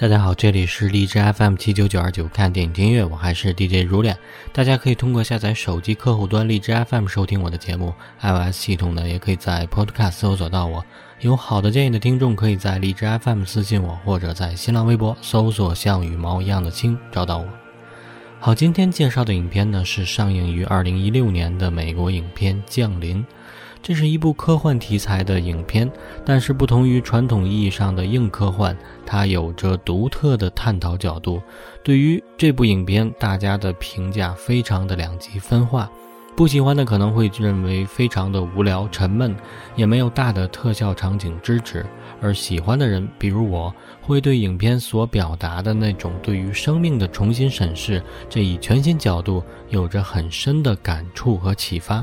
大家好，这里是荔枝 FM 七九九二九，看电影听音乐，我还是 DJ 如恋。大家可以通过下载手机客户端荔枝 FM 收听我的节目，iOS 系统呢也可以在 Podcast 搜索到我。有好的建议的听众，可以在荔枝 FM 私信我，或者在新浪微博搜索“像羽毛一样的青”找到我。好，今天介绍的影片呢是上映于二零一六年的美国影片《降临》。这是一部科幻题材的影片，但是不同于传统意义上的硬科幻，它有着独特的探讨角度。对于这部影片，大家的评价非常的两极分化。不喜欢的可能会认为非常的无聊沉闷，也没有大的特效场景支持；而喜欢的人，比如我，会对影片所表达的那种对于生命的重新审视，这一全新角度有着很深的感触和启发。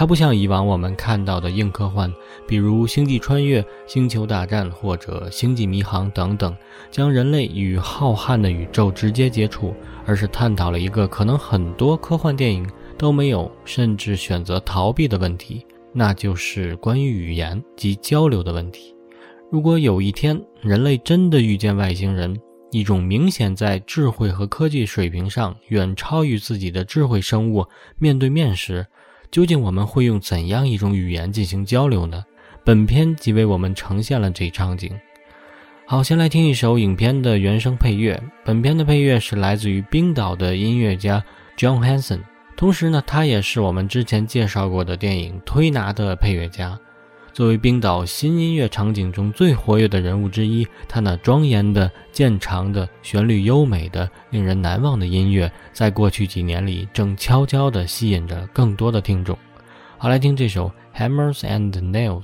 它不像以往我们看到的硬科幻，比如《星际穿越》《星球大战》或者《星际迷航》等等，将人类与浩瀚的宇宙直接接触，而是探讨了一个可能很多科幻电影都没有，甚至选择逃避的问题，那就是关于语言及交流的问题。如果有一天人类真的遇见外星人，一种明显在智慧和科技水平上远超于自己的智慧生物，面对面时，究竟我们会用怎样一种语言进行交流呢？本片即为我们呈现了这一场景。好，先来听一首影片的原声配乐。本片的配乐是来自于冰岛的音乐家 John Hansen，同时呢，他也是我们之前介绍过的电影《推拿》的配乐家。作为冰岛新音乐场景中最活跃的人物之一，他那庄严的、渐长的、旋律优美的、令人难忘的音乐，在过去几年里正悄悄地吸引着更多的听众。好，来听这首《Hammers and Nails》。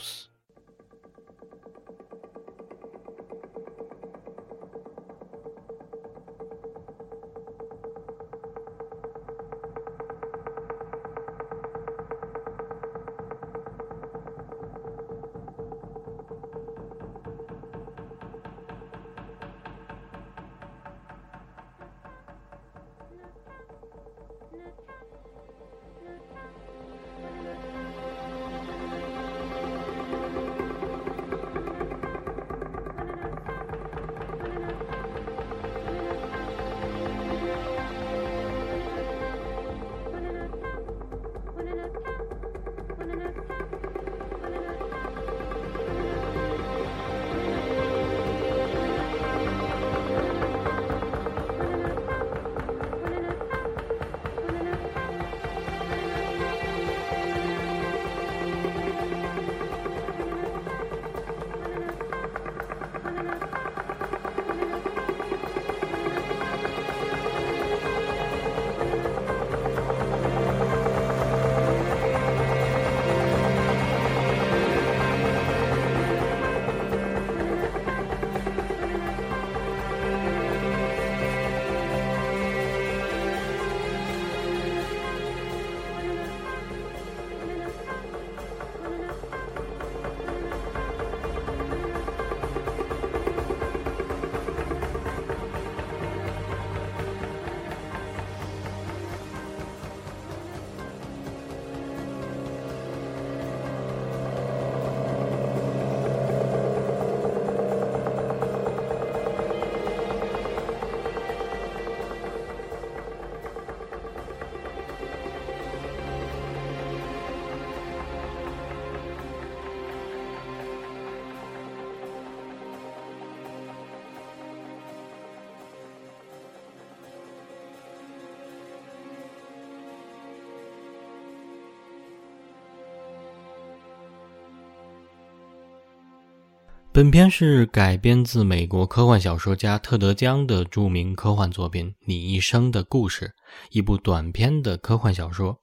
本片是改编自美国科幻小说家特德·江的著名科幻作品《你一生的故事》，一部短篇的科幻小说。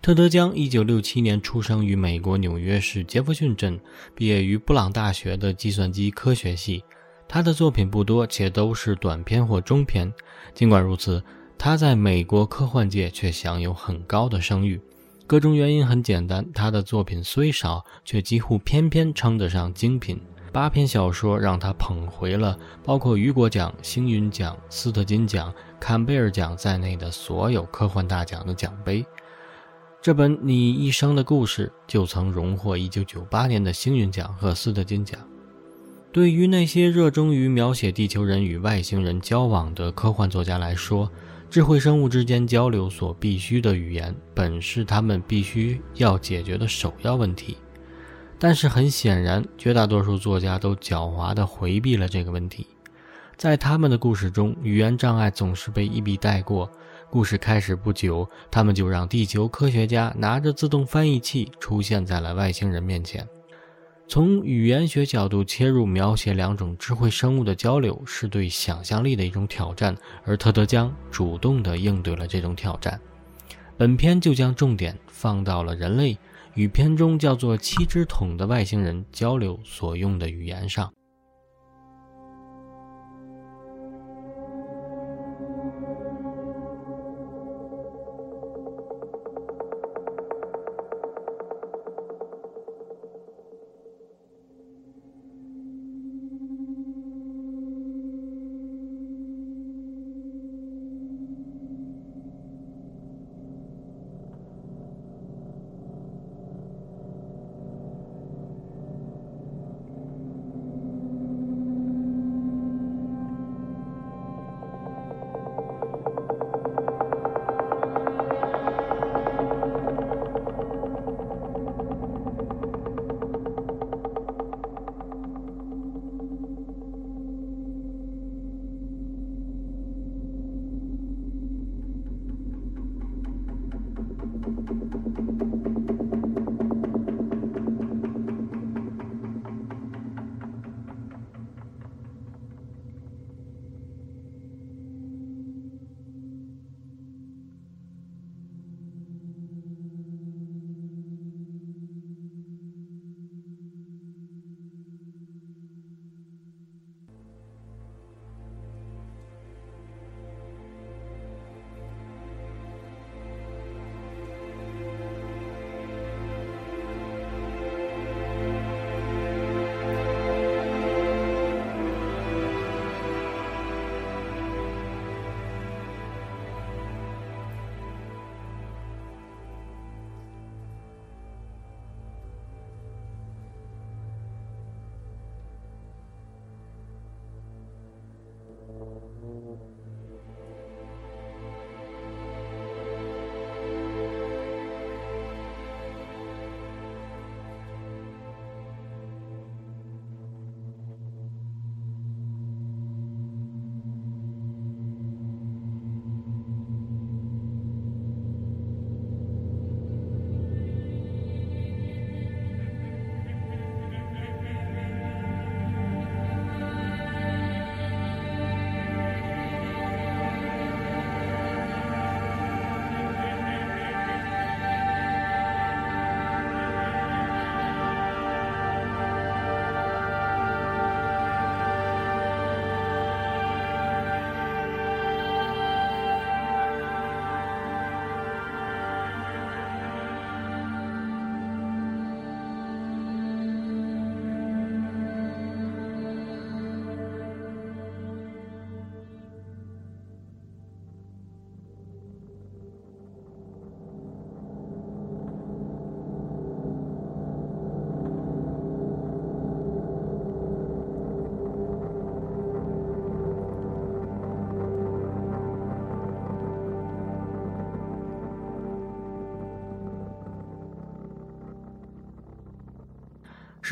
特德·江1967年出生于美国纽约市杰弗逊镇，毕业于布朗大学的计算机科学系。他的作品不多，且都是短篇或中篇。尽管如此，他在美国科幻界却享有很高的声誉。各种原因很简单，他的作品虽少，却几乎偏偏称得上精品。八篇小说让他捧回了包括雨果奖、星云奖、斯特金奖、坎贝尔奖在内的所有科幻大奖的奖杯。这本《你一生的故事》就曾荣获1998年的星云奖和斯特金奖。对于那些热衷于描写地球人与外星人交往的科幻作家来说，智慧生物之间交流所必须的语言，本是他们必须要解决的首要问题。但是很显然，绝大多数作家都狡猾地回避了这个问题。在他们的故事中，语言障碍总是被一笔带过。故事开始不久，他们就让地球科学家拿着自动翻译器出现在了外星人面前。从语言学角度切入，描写两种智慧生物的交流是对想象力的一种挑战，而特德·江主动地应对了这种挑战。本片就将重点放到了人类与片中叫做“七只桶”的外星人交流所用的语言上。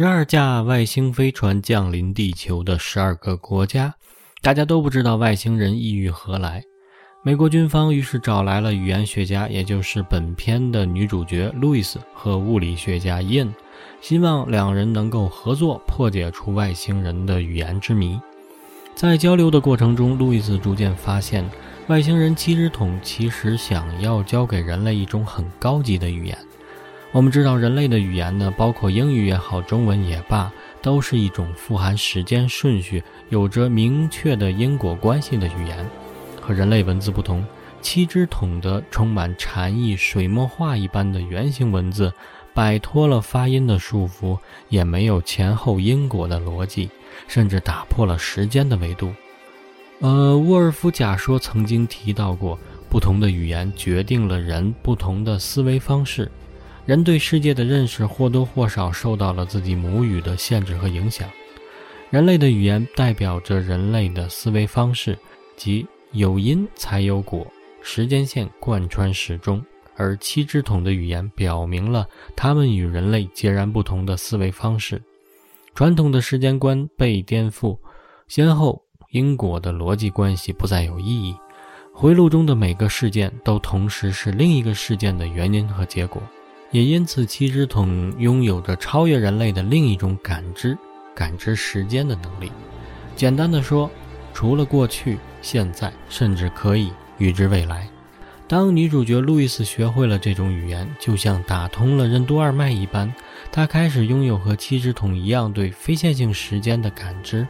十二架外星飞船降临地球的十二个国家，大家都不知道外星人意欲何来。美国军方于是找来了语言学家，也就是本片的女主角路易斯和物理学家伊恩，希望两人能够合作破解出外星人的语言之谜。在交流的过程中，路易斯逐渐发现，外星人七只桶其实想要教给人类一种很高级的语言。我们知道，人类的语言呢，包括英语也好，中文也罢，都是一种富含时间顺序、有着明确的因果关系的语言。和人类文字不同，七只桶的充满禅意、水墨画一般的圆形文字，摆脱了发音的束缚，也没有前后因果的逻辑，甚至打破了时间的维度。呃，沃尔夫假说曾经提到过，不同的语言决定了人不同的思维方式。人对世界的认识或多或少受到了自己母语的限制和影响。人类的语言代表着人类的思维方式，即有因才有果，时间线贯穿始终。而七只桶的语言表明了他们与人类截然不同的思维方式，传统的时间观被颠覆，先后因果的逻辑关系不再有意义，回路中的每个事件都同时是另一个事件的原因和结果，也因此七只桶拥有着超越人类的另一种感知，感知时间的能力。简单的说，除了过去、现在，甚至可以预知未来。当女主角路易斯学会了这种语言，就像打通了任督二脉一般，她开始拥有和七只桶一样对非线性时间的感知。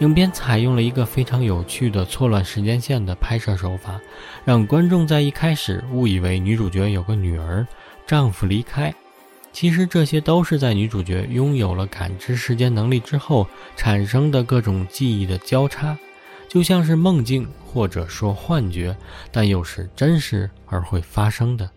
影片采用了一个非常有趣的错乱时间线的拍摄手法，让观众在一开始误以为女主角有个女儿，丈夫离开。其实这些都是在女主角拥有了感知时间能力之后产生的各种记忆的交叉。就像是梦境，或者说幻觉，但又是真实而会发生的。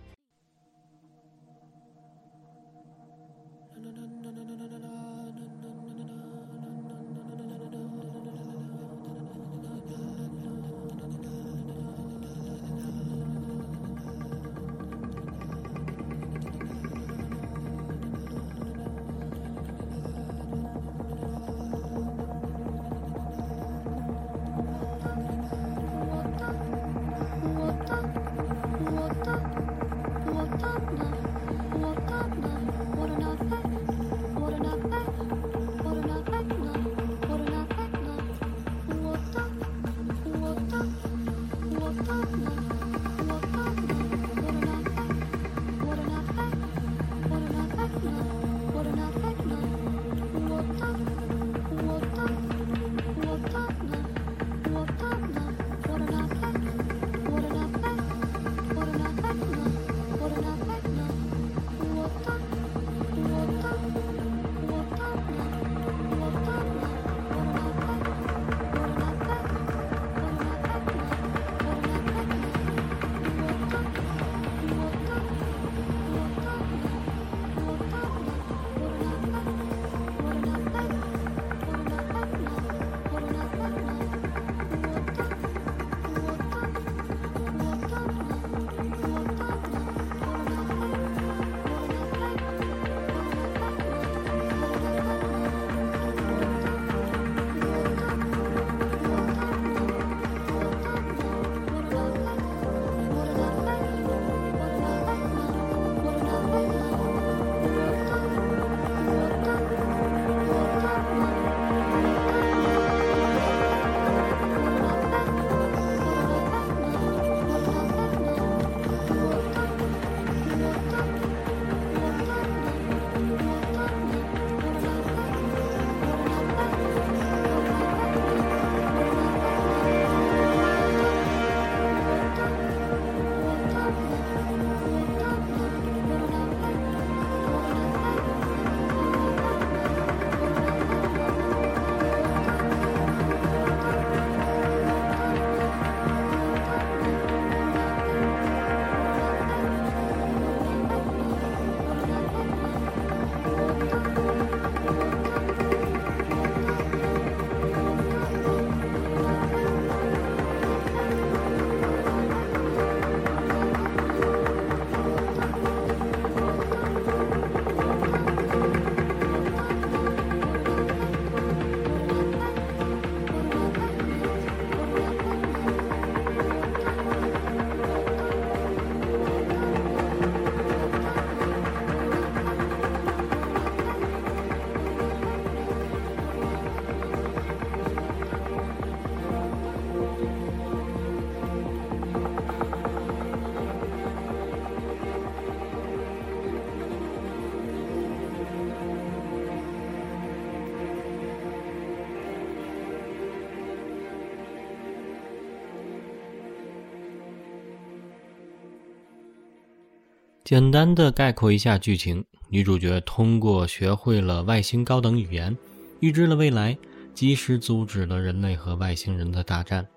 简单的概括一下剧情：女主角通过学会了外星高等语言，预知了未来，及时阻止了人类和外星人的大战。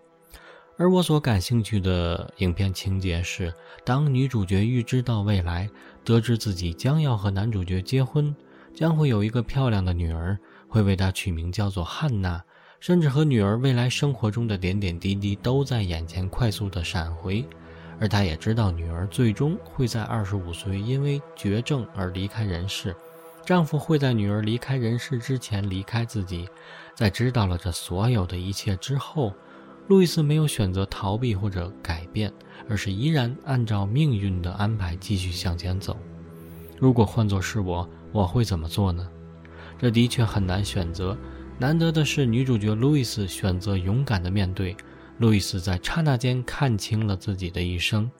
而我所感兴趣的影片情节是，当女主角预知到未来，得知自己将要和男主角结婚，将会有一个漂亮的女儿，会为她取名叫做汉娜，甚至和女儿未来生活中的点点滴滴都在眼前快速的闪回。而她也知道，女儿最终会在二十五岁因为绝症而离开人世，丈夫会在女儿离开人世之前离开自己。在知道了这所有的一切之后，路易斯没有选择逃避或者改变，而是依然按照命运的安排继续向前走。如果换作是我，我会怎么做呢？这的确很难选择。难得的是，女主角路易斯选择勇敢地面对。路易斯在刹那间看清了自己的一生。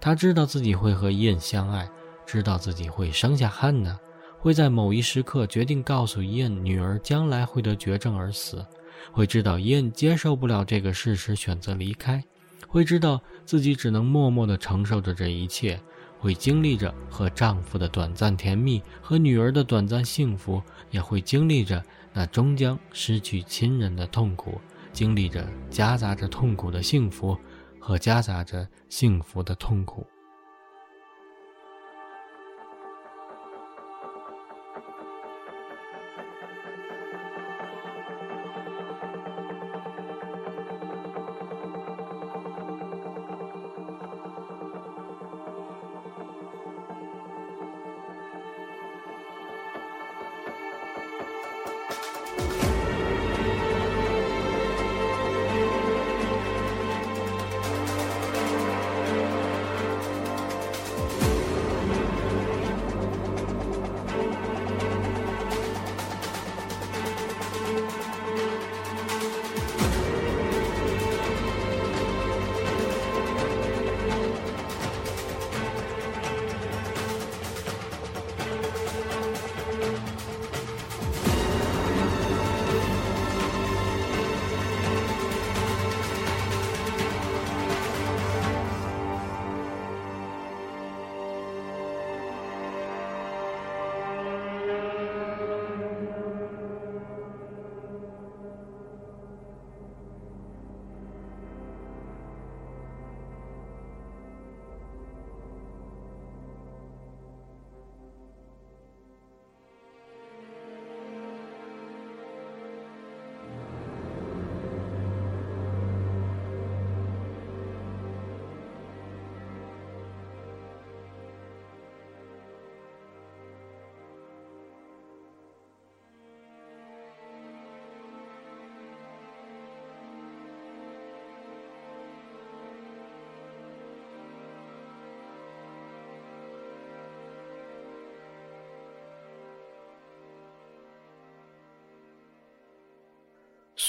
他知道自己会和伊恩相爱，知道自己会生下汉娜，会在某一时刻决定告诉伊恩女儿将来会得绝症而死，会知道伊恩接受不了这个事实选择离开，会知道自己只能默默地承受着这一切。会经历着和丈夫的短暂甜蜜，和女儿的短暂幸福，也会经历着那终将失去亲人的痛苦，经历着夹杂着痛苦的幸福，和夹杂着幸福的痛苦。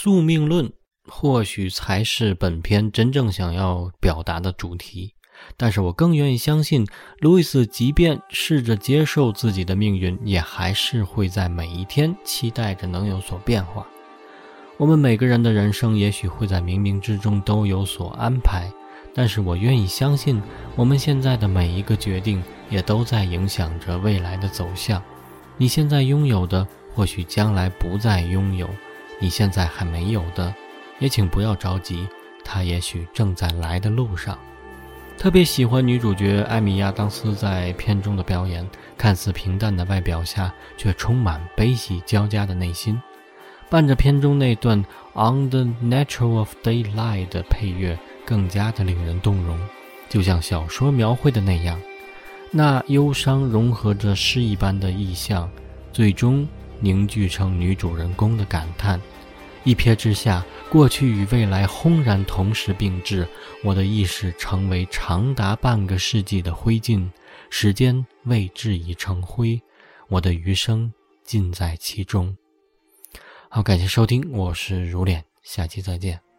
宿命论或许才是本片真正想要表达的主题，但是我更愿意相信，路易斯即便试着接受自己的命运，也还是会在每一天期待着能有所变化。我们每个人的人生也许会在冥冥之中都有所安排，但是我愿意相信，我们现在的每一个决定也都在影响着未来的走向。你现在拥有的，或许将来不再拥有。你现在还没有的，也请不要着急，他也许正在来的路上。特别喜欢女主角艾米亚当斯在片中的表演，看似平淡的外表下，却充满悲喜交加的内心。伴着片中那段《On the Natural of Daylight》的配乐，更加的令人动容，就像小说描绘的那样，那忧伤融合着诗一般的意象，最终凝聚成女主人公的感叹。一瞥之下，过去与未来轰然同时并至，我的意识成为长达半个世纪的灰烬，时间未至已成灰，我的余生尽在其中。好，感谢收听，我是如脸，下期再见。